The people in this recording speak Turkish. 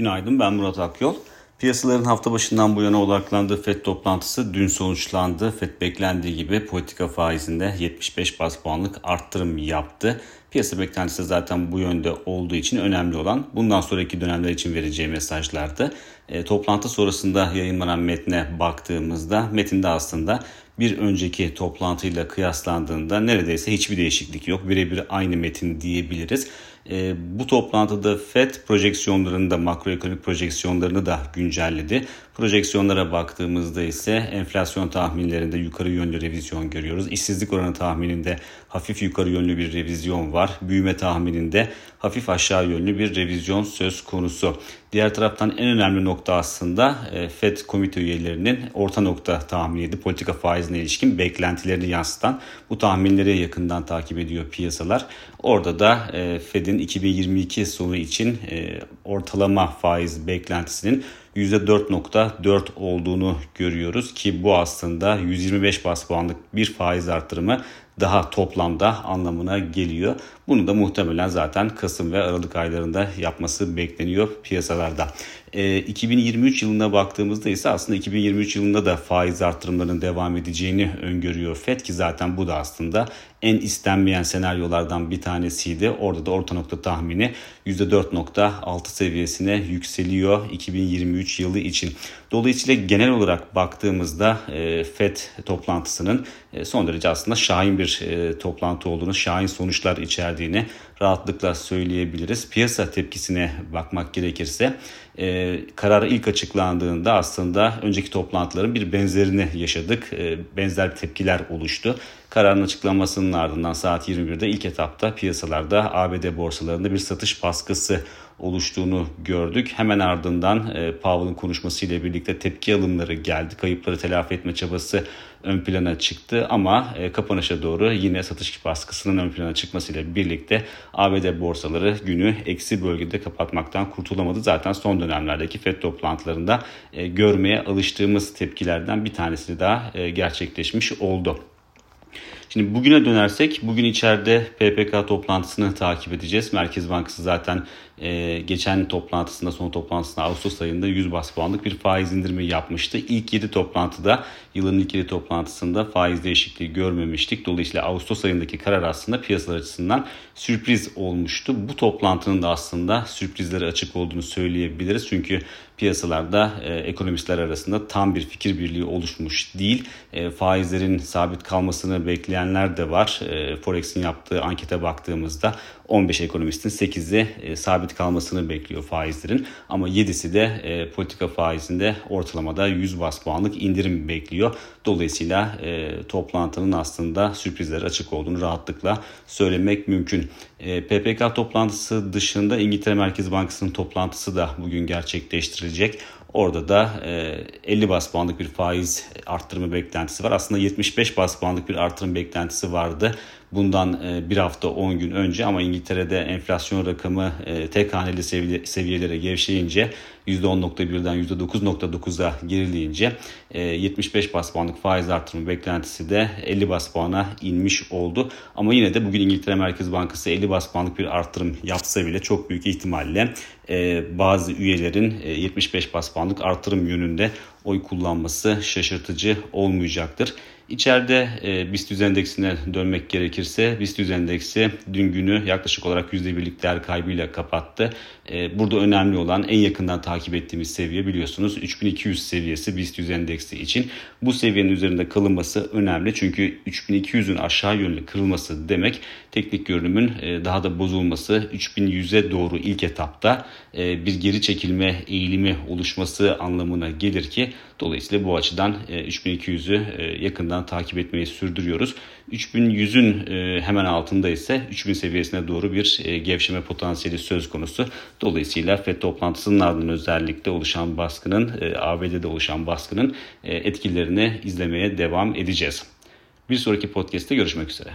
Günaydın ben Murat Akyol. Piyasaların hafta başından bu yana odaklandığı FED toplantısı dün sonuçlandı. FED beklendiği gibi politika faizinde 75 bas puanlık arttırım yaptı. Piyasa beklentisi zaten bu yönde olduğu için önemli olan bundan sonraki dönemler için vereceği mesajlardı. E, toplantı sonrasında yayınlanan metne baktığımızda metinde aslında bir önceki toplantıyla kıyaslandığında neredeyse hiçbir değişiklik yok. Birebir aynı metin diyebiliriz. E, bu toplantıda FED projeksiyonlarını da makroekonomik projeksiyonlarını da güncelledi. Projeksiyonlara baktığımızda ise enflasyon tahminlerinde yukarı yönlü revizyon görüyoruz. İşsizlik oranı tahmininde hafif yukarı yönlü bir revizyon var. Büyüme tahmininde hafif aşağı yönlü bir revizyon söz konusu. Diğer taraftan en önemli nokta aslında e, FED komite üyelerinin orta nokta tahminiydi. Politika faizine ilişkin beklentilerini yansıtan bu tahminleri yakından takip ediyor piyasalar. Orada da e, FED'in 2022 sonu için e, ortalama faiz beklentisinin %4.4 olduğunu görüyoruz ki bu aslında 125 bas puanlık bir faiz artırımı daha toplamda anlamına geliyor. Bunu da muhtemelen zaten Kasım ve Aralık aylarında yapması bekleniyor piyasalarda. E, 2023 yılına baktığımızda ise aslında 2023 yılında da faiz artırımlarının devam edeceğini öngörüyor FED ki zaten bu da aslında en istenmeyen senaryolardan bir tanesiydi. Orada da orta nokta tahmini %4.6 seviyesine yükseliyor 2023 yılı için. Dolayısıyla genel olarak baktığımızda e, FED toplantısının e, son derece aslında şahin bir e, toplantı olduğunu, şahin sonuçlar içerdiğini rahatlıkla söyleyebiliriz. Piyasa tepkisine bakmak gerekirse karar ilk açıklandığında aslında önceki toplantıların bir benzerini yaşadık. Benzer tepkiler oluştu. Kararın açıklanmasının ardından saat 21'de ilk etapta piyasalarda ABD borsalarında bir satış baskısı oluştuğunu gördük. Hemen ardından e, Powell'ın konuşmasıyla birlikte tepki alımları geldi. Kayıpları telafi etme çabası ön plana çıktı ama e, kapanışa doğru yine satış baskısının ön plana çıkmasıyla birlikte ABD borsaları günü eksi bölgede kapatmaktan kurtulamadı. Zaten son dönemlerdeki FED toplantılarında e, görmeye alıştığımız tepkilerden bir tanesi daha e, gerçekleşmiş oldu. Şimdi bugüne dönersek bugün içeride PPK toplantısını takip edeceğiz. Merkez Bankası zaten e, geçen toplantısında son toplantısında Ağustos ayında 100 bas puanlık bir faiz indirimi yapmıştı. İlk 7 toplantıda yılın ilk 7 toplantısında faiz değişikliği görmemiştik. Dolayısıyla Ağustos ayındaki karar aslında piyasalar açısından sürpriz olmuştu. Bu toplantının da aslında sürprizlere açık olduğunu söyleyebiliriz. Çünkü piyasalarda e, ekonomistler arasında tam bir fikir birliği oluşmuş değil. E, faizlerin sabit kalmasını bekleyenler de var. E, Forex'in yaptığı ankete baktığımızda 15 ekonomistin 8'i e, sabit kalmasını bekliyor faizlerin. Ama 7'si de e, politika faizinde ortalamada 100 bas puanlık indirim bekliyor. Dolayısıyla e, toplantının aslında sürprizlere açık olduğunu rahatlıkla söylemek mümkün. E, PPK toplantısı dışında İngiltere Merkez Bankası'nın toplantısı da bugün gerçekleştirilecek. Orada da 50 bas puanlık bir faiz arttırımı beklentisi var. Aslında 75 bas puanlık bir artırım beklentisi vardı bundan bir hafta 10 gün önce ama İngiltere'de enflasyon rakamı tek haneli seviyelere gevşeyince %10.1'den %9.9'a gerileyince 75 bas puanlık faiz artırımı beklentisi de 50 bas puana inmiş oldu. Ama yine de bugün İngiltere Merkez Bankası 50 bas puanlık bir artırım yapsa bile çok büyük ihtimalle bazı üyelerin 75 bas puanlık artırım yönünde oy kullanması şaşırtıcı olmayacaktır. İçeride e, BIST endeksine dönmek gerekirse BIST endeksi dün günü yaklaşık olarak %1'lik değer kaybıyla kapattı. E, burada önemli olan en yakından takip ettiğimiz seviye biliyorsunuz 3200 seviyesi BIST endeksi için. Bu seviyenin üzerinde kalınması önemli çünkü 3200'ün aşağı yönlü kırılması demek teknik görünümün e, daha da bozulması 3100'e doğru ilk etapta e, bir geri çekilme eğilimi oluşması anlamına gelir ki dolayısıyla bu açıdan e, 3200'ü e, yakından takip etmeyi sürdürüyoruz. 3100'ün e, hemen altında ise 3000 seviyesine doğru bir e, gevşeme potansiyeli söz konusu. Dolayısıyla FED toplantısının ardından özellikle oluşan baskının, e, ABD'de oluşan baskının etkilerini izlemeye devam edeceğiz. Bir sonraki podcast'te görüşmek üzere.